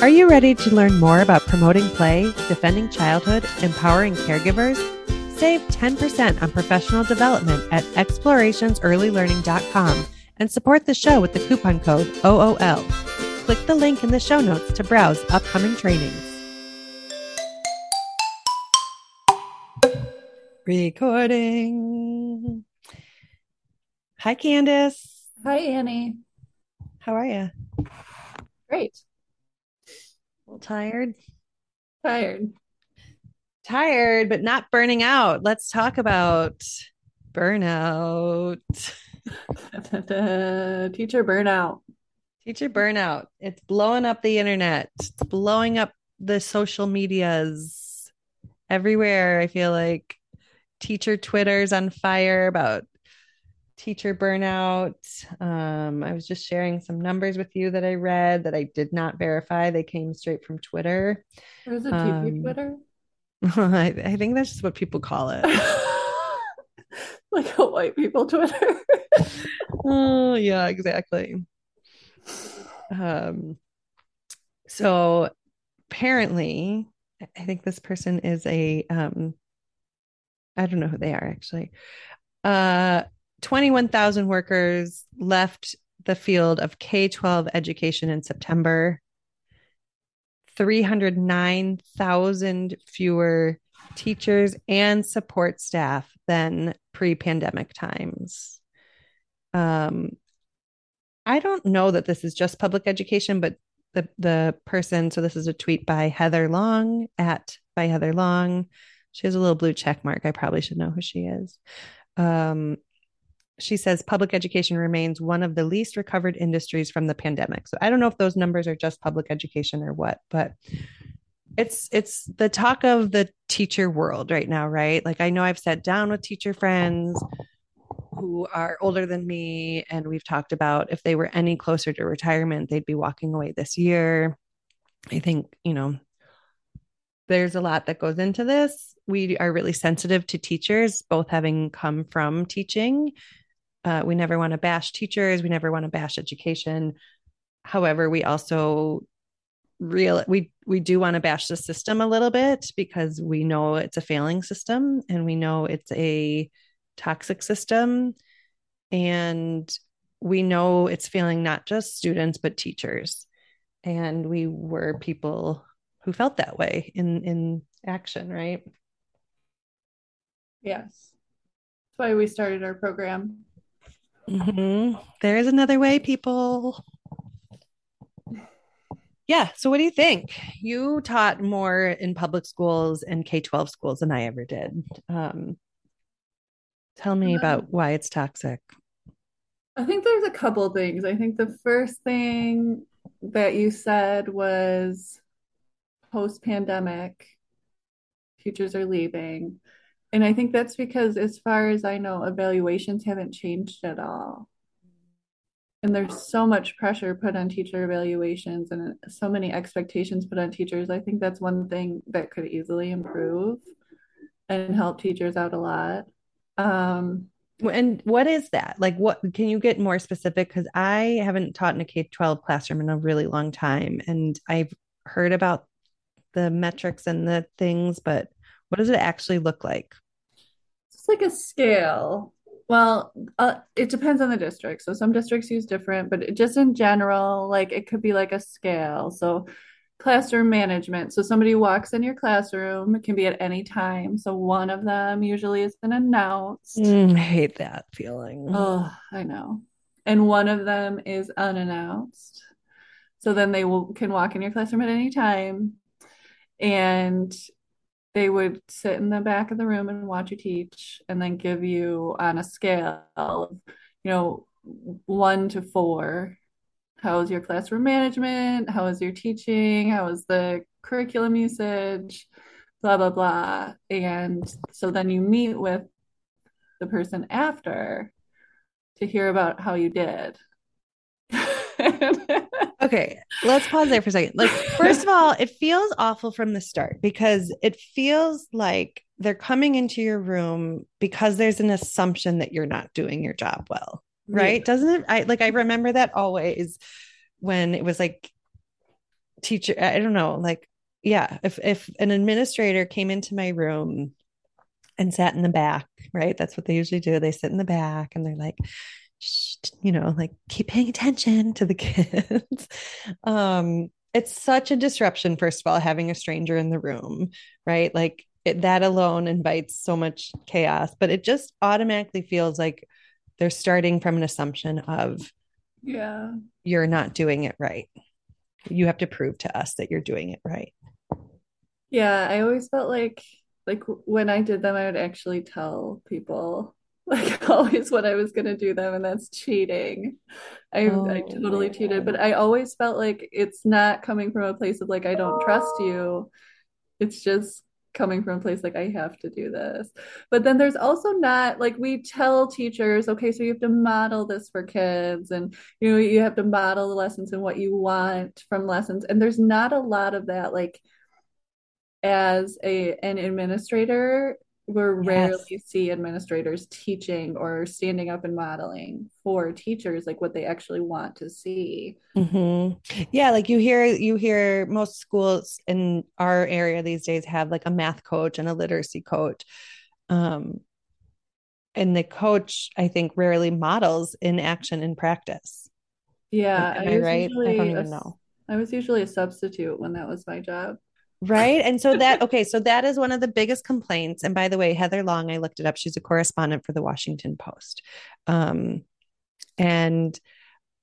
Are you ready to learn more about promoting play, defending childhood, empowering caregivers? Save 10% on professional development at explorationsearlylearning.com and support the show with the coupon code OOL. Click the link in the show notes to browse upcoming trainings. Recording. Hi, Candace. Hi, Annie. How are you? Great. Tired? Tired. Tired, but not burning out. Let's talk about burnout. Teacher burnout. Teacher burnout. It's blowing up the internet. It's blowing up the social medias everywhere. I feel like teacher Twitter's on fire about teacher burnout. Um, I was just sharing some numbers with you that I read that I did not verify. They came straight from Twitter. There's a um, Twitter. I, I, think that's just what people call it. like a white people Twitter. oh yeah, exactly. Um, so apparently, I think this person is a um, I don't know who they are actually. Uh, 21,000 workers left the field of K 12 education in September. 309,000 fewer teachers and support staff than pre pandemic times. Um, I don't know that this is just public education, but the the person, so this is a tweet by Heather Long at by Heather Long. She has a little blue check mark. I probably should know who she is. Um, she says public education remains one of the least recovered industries from the pandemic. So I don't know if those numbers are just public education or what, but it's it's the talk of the teacher world right now, right? Like I know I've sat down with teacher friends who are older than me and we've talked about if they were any closer to retirement, they'd be walking away this year. I think, you know, there's a lot that goes into this. We are really sensitive to teachers, both having come from teaching. Uh, we never want to bash teachers. We never want to bash education. However, we also real we we do want to bash the system a little bit because we know it's a failing system and we know it's a toxic system and we know it's failing not just students but teachers and we were people who felt that way in in action right yes that's why we started our program mm-hmm. there is another way people. Yeah so what do you think? You taught more in public schools and k-12 schools than i ever did. Um, tell me about why it's toxic. I think there's a couple things. I think the first thing that you said was post pandemic, teachers are leaving. And I think that's because, as far as I know, evaluations haven't changed at all. And there's so much pressure put on teacher evaluations and so many expectations put on teachers. I think that's one thing that could easily improve and help teachers out a lot. Um, and what is that? Like, what can you get more specific? Because I haven't taught in a K 12 classroom in a really long time. And I've heard about the metrics and the things, but what does it actually look like? It's like a scale. Well, uh, it depends on the district. So some districts use different, but it, just in general, like it could be like a scale. So classroom management. So somebody walks in your classroom, it can be at any time. So one of them usually is been announced. Mm, I hate that feeling. Oh, I know. And one of them is unannounced. So then they will can walk in your classroom at any time and they would sit in the back of the room and watch you teach and then give you on a scale of you know one to four. How is your classroom management? How is your teaching? How is the curriculum usage? Blah blah blah. And so then you meet with the person after to hear about how you did okay, let's pause there for a second. Like, first of all, it feels awful from the start because it feels like they're coming into your room because there's an assumption that you're not doing your job well, right? Yeah. Doesn't it? I like, I remember that always when it was like teacher, I don't know, like, yeah, if if an administrator came into my room and sat in the back, right? That's what they usually do. They sit in the back and they're like, you know, like keep paying attention to the kids. um, it's such a disruption, first of all, having a stranger in the room, right? Like it, that alone invites so much chaos, but it just automatically feels like they're starting from an assumption of, yeah, you're not doing it right. You have to prove to us that you're doing it right. Yeah, I always felt like like when I did them, I would actually tell people like always what I was gonna do them, and that's cheating. I oh, I totally cheated, but I always felt like it's not coming from a place of like I don't trust you. It's just coming from a place like I have to do this. But then there's also not like we tell teachers, okay, so you have to model this for kids and you know you have to model the lessons and what you want from lessons. And there's not a lot of that like as a an administrator we yes. rarely see administrators teaching or standing up and modeling for teachers like what they actually want to see. Mm-hmm. yeah like you hear you hear most schools in our area these days have like a math coach and a literacy coach um and the coach i think rarely models in action in practice. Yeah am I, I right? I don't even know. I was usually a substitute when that was my job Right. And so that, okay, so that is one of the biggest complaints. And by the way, Heather Long, I looked it up. She's a correspondent for the Washington Post. Um, and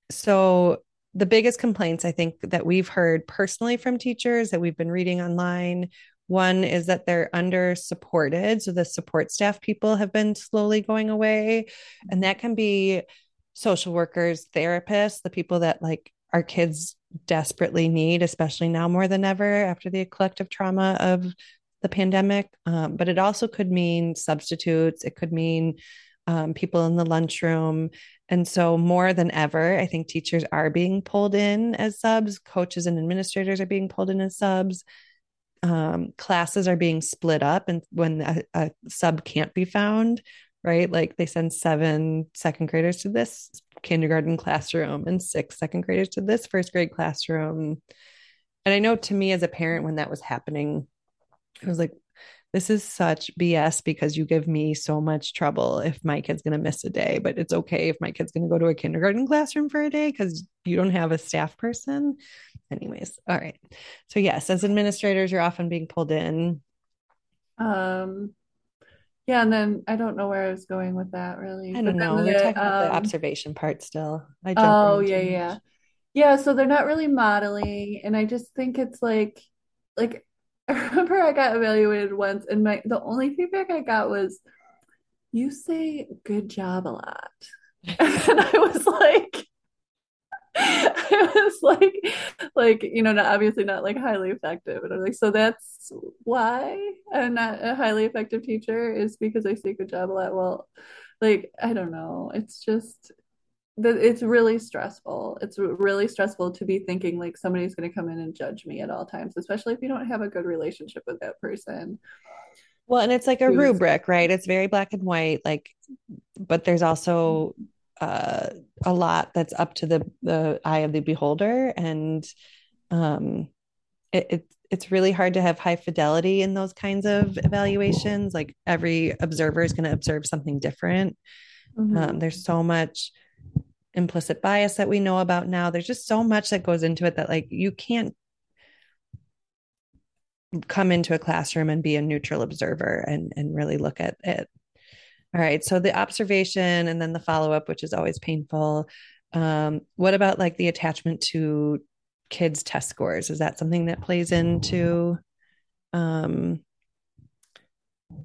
so the biggest complaints I think that we've heard personally from teachers that we've been reading online one is that they're under supported. So the support staff people have been slowly going away. And that can be social workers, therapists, the people that like our kids desperately need, especially now more than ever after the collective trauma of the pandemic. Um, but it also could mean substitutes, it could mean um, people in the lunchroom. And so, more than ever, I think teachers are being pulled in as subs, coaches and administrators are being pulled in as subs. Um, classes are being split up, and when a, a sub can't be found, right? Like they send seven second graders to this kindergarten classroom and six second graders to this first grade classroom. And I know to me as a parent, when that was happening, I was like, this is such BS because you give me so much trouble if my kid's going to miss a day, but it's okay if my kid's going to go to a kindergarten classroom for a day because you don't have a staff person. Anyways, all right. So, yes, as administrators, you're often being pulled in. Um, yeah, and then I don't know where I was going with that really. I don't know. We're talking about the um, observation part still. I oh yeah, yeah. Yeah, so they're not really modeling, and I just think it's like like I remember I got evaluated once and my the only feedback I got was you say good job a lot. and I was like I was like, like you know, not, obviously not like highly effective, and I'm like, so that's why I'm not a highly effective teacher is because I say good job a lot. Well, like I don't know, it's just that it's really stressful. It's really stressful to be thinking like somebody's going to come in and judge me at all times, especially if you don't have a good relationship with that person. Well, and it's like a rubric, right? It's very black and white, like, but there's also mm-hmm. Uh, a lot that's up to the the eye of the beholder, and um, it, it it's really hard to have high fidelity in those kinds of evaluations. Like every observer is going to observe something different. Mm-hmm. Um, there's so much implicit bias that we know about now. There's just so much that goes into it that like you can't come into a classroom and be a neutral observer and and really look at it all right. So the observation and then the follow up, which is always painful. Um, what about like the attachment to kids' test scores? Is that something that plays into um,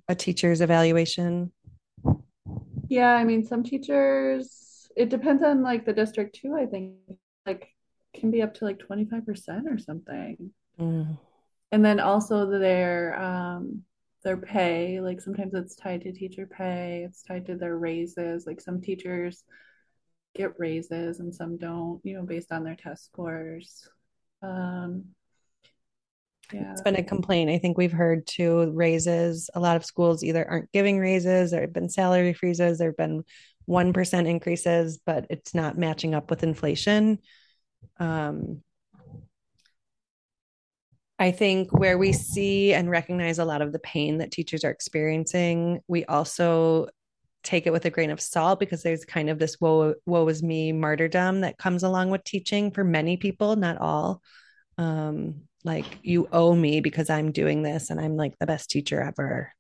a teacher's evaluation? Yeah, I mean, some teachers, it depends on like the district too, I think, like can be up to like 25% or something. Mm. And then also their um, their pay. Like sometimes it's tied to teacher pay, it's tied to their raises. Like some teachers get raises and some don't, you know, based on their test scores. Um, yeah. It's been a complaint. I think we've heard too raises. A lot of schools either aren't giving raises, there have been salary freezes, there have been 1% increases, but it's not matching up with inflation. Um, I think where we see and recognize a lot of the pain that teachers are experiencing, we also take it with a grain of salt because there's kind of this woe woe is me martyrdom that comes along with teaching for many people, not all. Um, like you owe me because I'm doing this and I'm like the best teacher ever.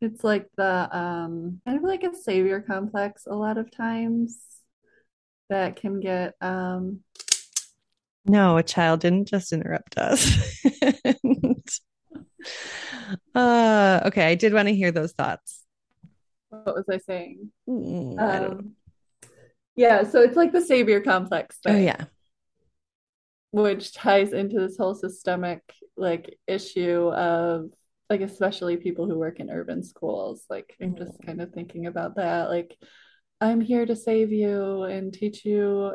It's like the um kind of like a savior complex a lot of times that can get um no, a child didn't just interrupt us. uh okay, I did want to hear those thoughts. What was I saying? Mm, I um, yeah, so it's like the savior complex thing. Oh yeah. Which ties into this whole systemic like issue of like especially people who work in urban schools. Like I'm just mm. kind of thinking about that. Like I'm here to save you and teach you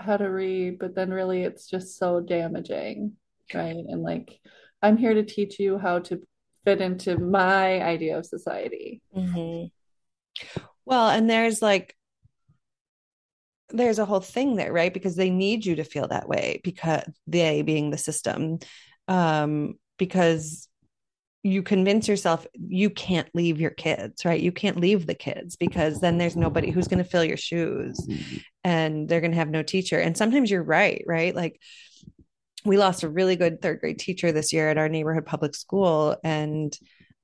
how to read, but then really it's just so damaging, right? And like I'm here to teach you how to fit into my idea of society. Mm-hmm. Well, and there's like there's a whole thing there, right? Because they need you to feel that way because they being the system. Um, because you convince yourself you can't leave your kids, right? You can't leave the kids because then there's nobody who's going to fill your shoes mm-hmm. And they're going to have no teacher. And sometimes you're right, right? Like we lost a really good third grade teacher this year at our neighborhood public school and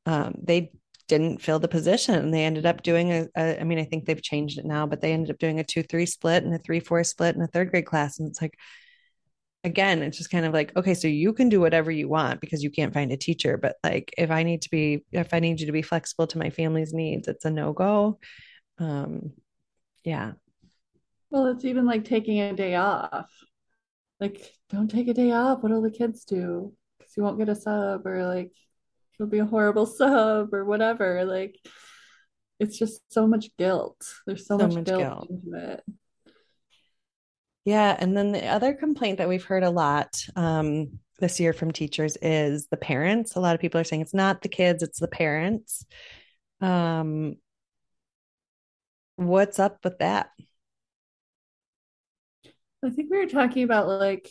um, they didn't fill the position and they ended up doing a, a I mean I think they've changed it now but they ended up doing a 2-3 split and a 3-4 split in a third grade class and it's like again, it's just kind of like, okay, so you can do whatever you want because you can't find a teacher. But like, if I need to be, if I need you to be flexible to my family's needs, it's a no go. Um, yeah. Well, it's even like taking a day off. Like, don't take a day off. What'll the kids do? Because you won't get a sub, or like, it'll be a horrible sub, or whatever. Like, it's just so much guilt. There's so, so much, much, guilt, guilt into it. Yeah. And then the other complaint that we've heard a lot um, this year from teachers is the parents. A lot of people are saying it's not the kids, it's the parents. Um, what's up with that? I think we were talking about like,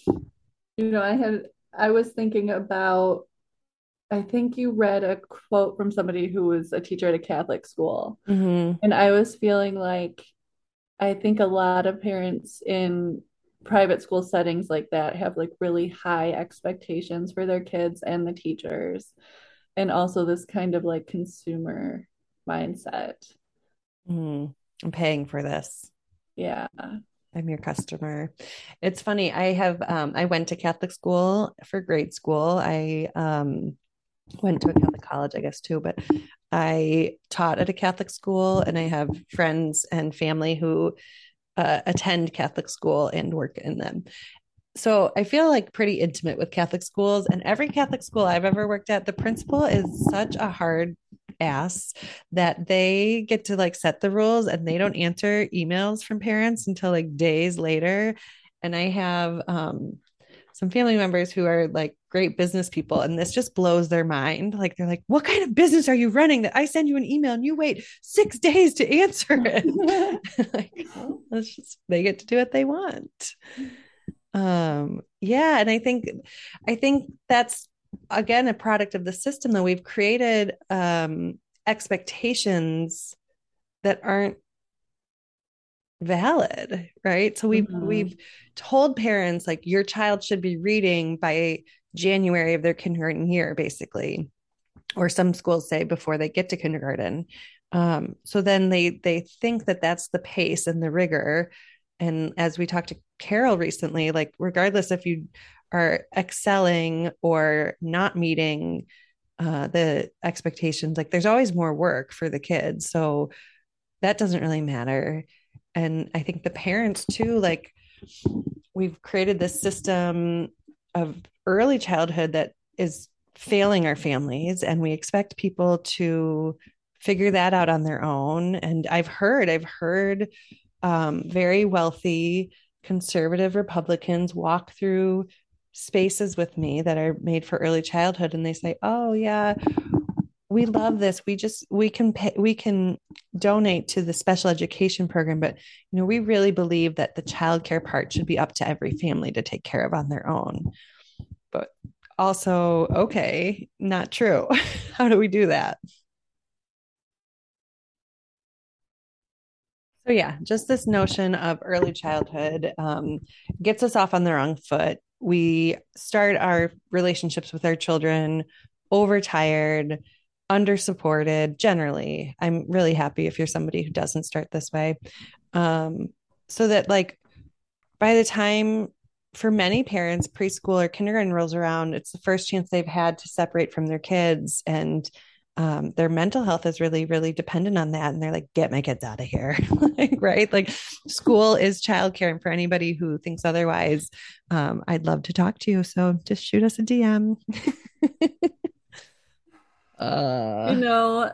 you know, I had, I was thinking about, I think you read a quote from somebody who was a teacher at a Catholic school. Mm-hmm. And I was feeling like I think a lot of parents in private school settings like that have like really high expectations for their kids and the teachers and also this kind of like consumer mindset mm, i'm paying for this yeah i'm your customer it's funny i have um, i went to catholic school for grade school i um, went to a catholic college i guess too but I taught at a Catholic school and I have friends and family who uh, attend Catholic school and work in them. So I feel like pretty intimate with Catholic schools and every Catholic school I've ever worked at, the principal is such a hard ass that they get to like set the rules and they don't answer emails from parents until like days later. And I have um some family members who are like great business people and this just blows their mind. Like they're like what kind of business are you running that i send you an email and you wait six days to answer it? Like let's just they get to do what they want. Um yeah and i think i think that's again a product of the system that we've created um expectations that aren't valid right? So we've mm-hmm. we've told parents like your child should be reading by january of their kindergarten year basically or some schools say before they get to kindergarten. Um, so then they they think that that's the pace and the rigor. And as we talked to carol recently like regardless if you are excelling or not meeting uh, the expectations like there's always more work for the kids. So that doesn't really matter. And i think the parents too like we've created this system of early childhood that is failing our families and we expect people to figure that out on their own. And i've heard i've heard um, very wealthy conservative republicans walk through spaces with me that are made for early childhood and they say oh yeah we love this we just we can pay we can donate to the special education program but you know we really believe that the child care part should be up to every family to take care of on their own but also, okay, not true. How do we do that? So, yeah, just this notion of early childhood um, gets us off on the wrong foot. We start our relationships with our children overtired, under supported generally. I'm really happy if you're somebody who doesn't start this way. Um, so that, like, by the time for many parents, preschool or kindergarten rolls around, it's the first chance they've had to separate from their kids. And um, their mental health is really, really dependent on that. And they're like, get my kids out of here. like, right? Like, school is childcare. And for anybody who thinks otherwise, um, I'd love to talk to you. So just shoot us a DM. uh... You know,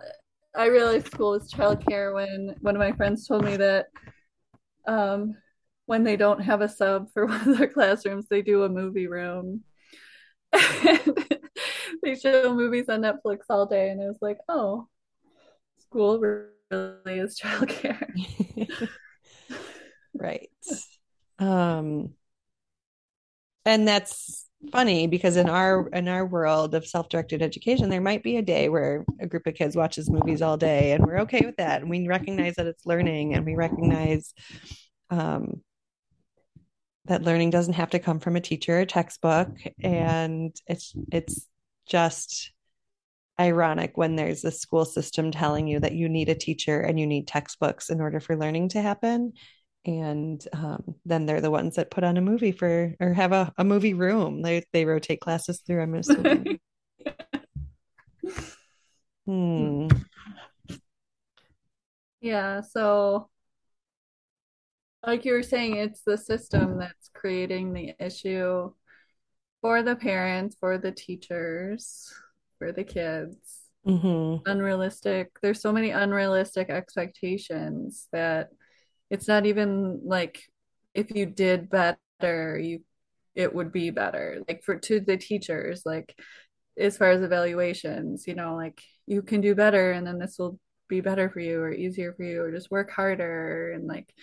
I realized school is childcare when one of my friends told me that um, when they don't have a sub for one of their classrooms, they do a movie room. they show movies on Netflix all day, and I was like, oh, school really is childcare. right. Um, and that's funny because in our in our world of self-directed education there might be a day where a group of kids watches movies all day and we're okay with that and we recognize that it's learning and we recognize um, that learning doesn't have to come from a teacher or textbook. And it's it's just ironic when there's a school system telling you that you need a teacher and you need textbooks in order for learning to happen. And um, then they're the ones that put on a movie for or have a, a movie room. They they rotate classes through i'm assuming. Hmm. Yeah so like you were saying, it's the system that's creating the issue for the parents, for the teachers, for the kids. Mm-hmm. Unrealistic. There's so many unrealistic expectations that it's not even like if you did better, you it would be better. Like for to the teachers, like as far as evaluations, you know, like you can do better and then this will be better for you or easier for you or just work harder and like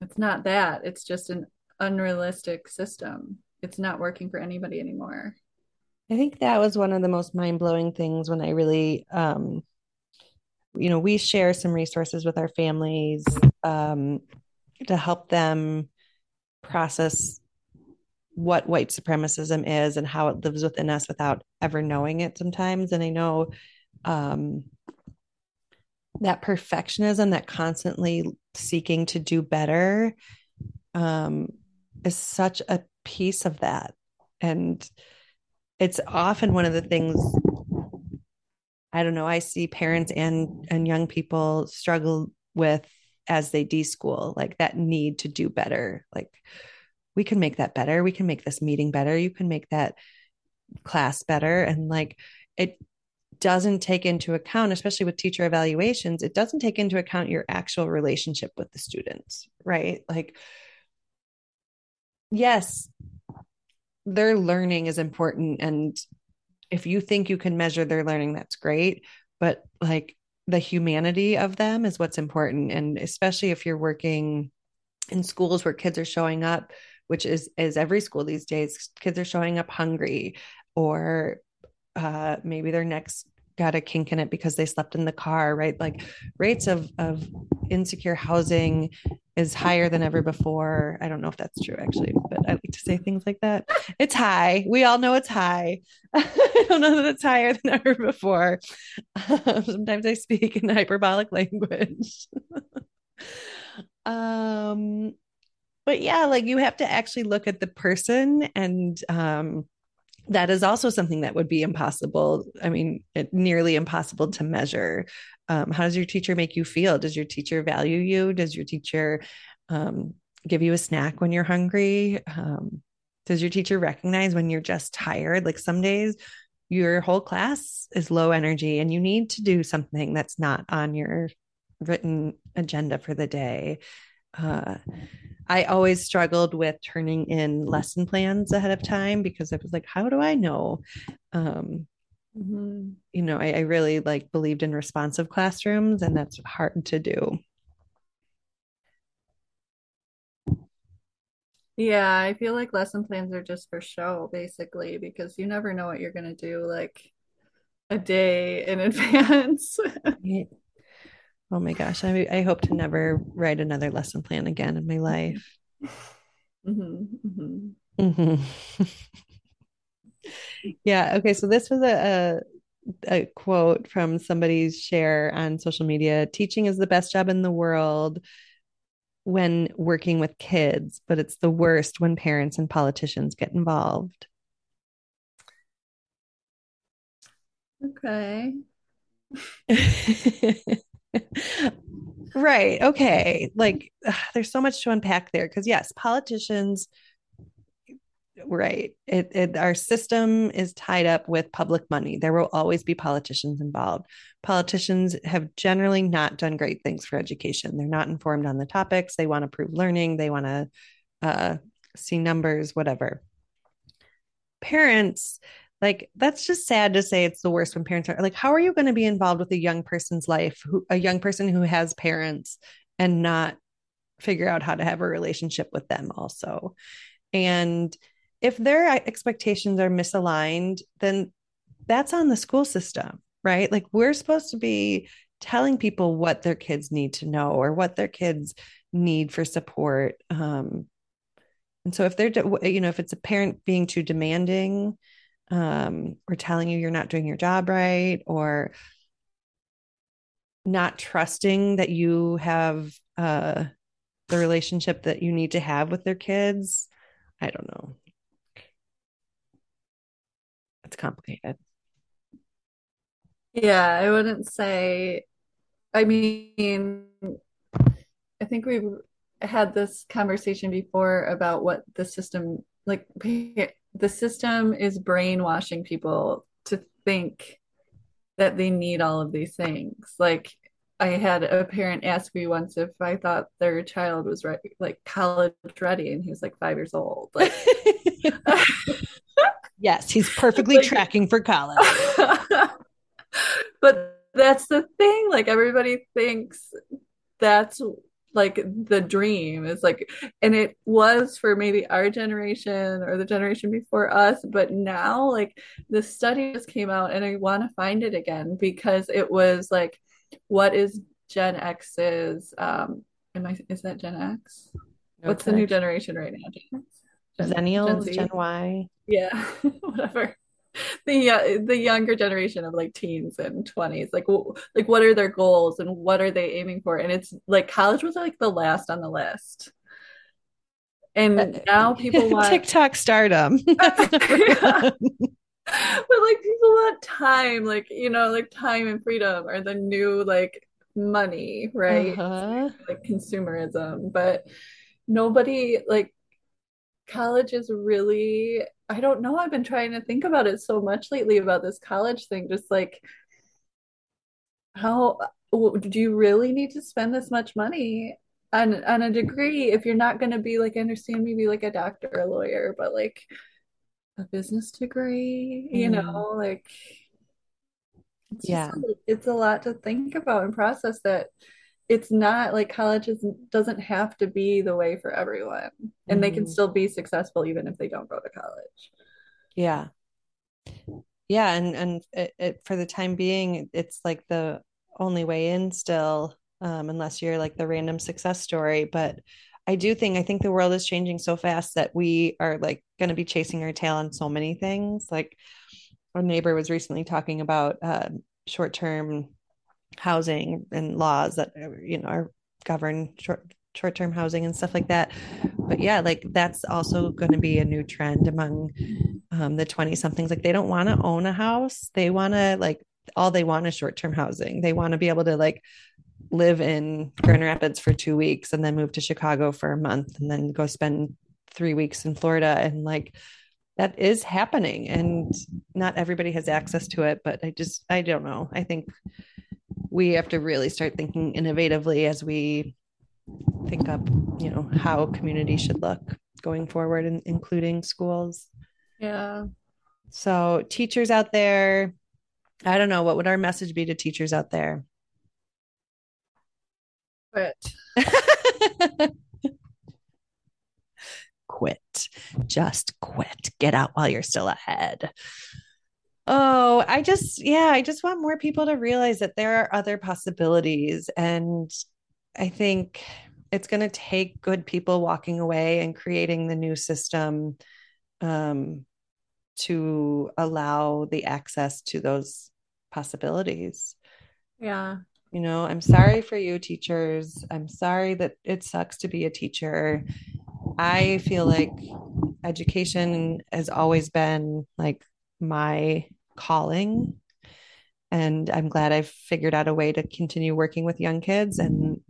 it's not that. It's just an unrealistic system. It's not working for anybody anymore. I think that was one of the most mind blowing things when I really, um, you know, we share some resources with our families um, to help them process what white supremacism is and how it lives within us without ever knowing it sometimes. And I know um, that perfectionism, that constantly seeking to do better, um, is such a piece of that. And it's often one of the things I don't know, I see parents and and young people struggle with as they deschool, like that need to do better. Like we can make that better. We can make this meeting better. You can make that class better. And like it doesn't take into account, especially with teacher evaluations, it doesn't take into account your actual relationship with the students, right? Like, yes, their learning is important. And if you think you can measure their learning, that's great. But like the humanity of them is what's important. And especially if you're working in schools where kids are showing up, which is is every school these days, kids are showing up hungry or uh, maybe their next got a kink in it because they slept in the car, right? Like rates of of insecure housing is higher than ever before. I don't know if that's true actually, but I like to say things like that. It's high. We all know it's high. I don't know that it's higher than ever before. Um, sometimes I speak in hyperbolic language. um but yeah, like you have to actually look at the person and um that is also something that would be impossible. I mean, it, nearly impossible to measure. Um, how does your teacher make you feel? Does your teacher value you? Does your teacher um, give you a snack when you're hungry? Um, does your teacher recognize when you're just tired? Like some days, your whole class is low energy and you need to do something that's not on your written agenda for the day. Uh, I always struggled with turning in lesson plans ahead of time because I was like, how do I know? Um, mm-hmm. You know, I, I really like believed in responsive classrooms, and that's hard to do. Yeah, I feel like lesson plans are just for show, basically, because you never know what you're gonna do like a day in advance. Oh my gosh, I I hope to never write another lesson plan again in my life. Mhm, mhm. Mhm. Yeah, okay, so this was a, a a quote from somebody's share on social media. Teaching is the best job in the world when working with kids, but it's the worst when parents and politicians get involved. Okay. Right. Okay. Like ugh, there's so much to unpack there because yes, politicians, right. It, it our system is tied up with public money. There will always be politicians involved. Politicians have generally not done great things for education. They're not informed on the topics. They want to prove learning. They want to uh, see numbers, whatever. Parents, like that's just sad to say it's the worst when parents are like, how are you going to be involved with a young person's life, who a young person who has parents and not figure out how to have a relationship with them also. And if their expectations are misaligned, then that's on the school system, right? Like we're supposed to be telling people what their kids need to know or what their kids need for support. Um, and so if they're, you know, if it's a parent being too demanding um, or telling you you're not doing your job right or not trusting that you have uh, the relationship that you need to have with their kids. I don't know. It's complicated. Yeah, I wouldn't say, I mean, I think we've had this conversation before about what the system, like, the system is brainwashing people to think that they need all of these things. Like, I had a parent ask me once if I thought their child was right, like college ready, and he was like five years old. Like, yes, he's perfectly like, tracking for college. but that's the thing. Like everybody thinks that's like the dream is like, and it was for maybe our generation or the generation before us, but now like the study just came out, and I want to find it again because it was like what is Gen X's um am I is that Gen X? What's the new generation right now? Gen, Zennials, Gen, Gen Y. Yeah, whatever. The uh, the younger generation of like teens and 20s like w- like what are their goals and what are they aiming for? And it's like college was like the last on the list. And uh, now people want TikTok stardom. but like people want time like you know like time and freedom are the new like money right? Uh-huh. like consumerism. But nobody like college is really i don't know i've been trying to think about it so much lately about this college thing just like how do you really need to spend this much money on on a degree if you're not going to be like I understand maybe like a doctor or a lawyer but like a business degree, you mm. know, like it's yeah, just, it's a lot to think about and process that it's not like college is, doesn't have to be the way for everyone and mm. they can mm-hmm. still be successful even if they don't go to college. Yeah. Yeah. And, and it, it, for the time being, it's like the only way in still, um, unless you're like the random success story. But I do think I think the world is changing so fast that we are like going to be chasing our tail on so many things. Like our neighbor was recently talking about uh, short-term housing and laws that you know are govern short short-term housing and stuff like that. But yeah, like that's also going to be a new trend among um, the 20 somethings. Like they don't want to own a house. They want to like all they want is short-term housing. They want to be able to like live in Grand Rapids for two weeks and then move to Chicago for a month and then go spend three weeks in Florida. And like that is happening. And not everybody has access to it, but I just, I don't know. I think we have to really start thinking innovatively as we think up, you know, how community should look going forward, and including schools. Yeah. So, teachers out there, I don't know, what would our message be to teachers out there? quit. quit. Just quit. Get out while you're still ahead. Oh, I just, yeah, I just want more people to realize that there are other possibilities. And I think it's going to take good people walking away and creating the new system um, to allow the access to those possibilities. Yeah. You know, I'm sorry for you, teachers. I'm sorry that it sucks to be a teacher. I feel like education has always been like my calling. And I'm glad I've figured out a way to continue working with young kids and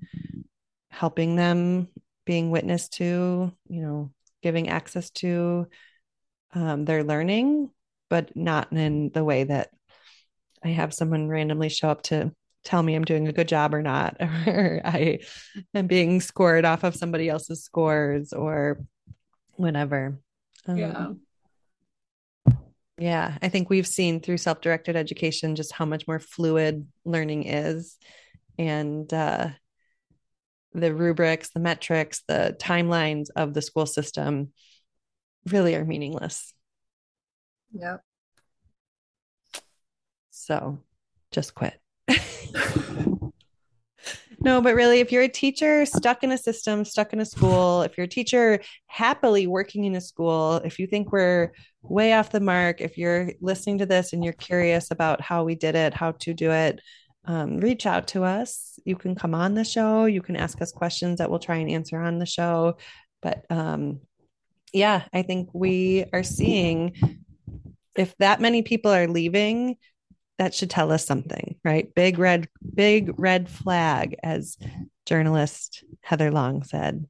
helping them, being witness to, you know, giving access to um, their learning, but not in the way that I have someone randomly show up to tell me I'm doing a good job or not, or I am being scored off of somebody else's scores or whatever. Um, Yeah. Yeah, I think we've seen through self directed education just how much more fluid learning is. And uh, the rubrics, the metrics, the timelines of the school system really are meaningless. Yep. So just quit. no, but really, if you're a teacher stuck in a system, stuck in a school, if you're a teacher happily working in a school, if you think we're way off the mark, if you're listening to this and you're curious about how we did it, how to do it, um, reach out to us. You can come on the show. You can ask us questions that we'll try and answer on the show. But um, yeah, I think we are seeing if that many people are leaving, that should tell us something, right? Big red, big red flag, as journalist Heather Long said.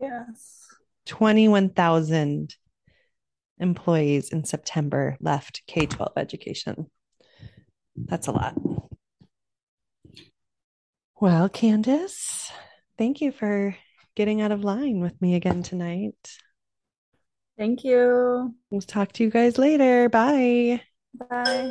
Yes. 21,000 employees in September left K 12 education. That's a lot. Well, Candace, thank you for getting out of line with me again tonight. Thank you. We'll talk to you guys later. Bye. Bye.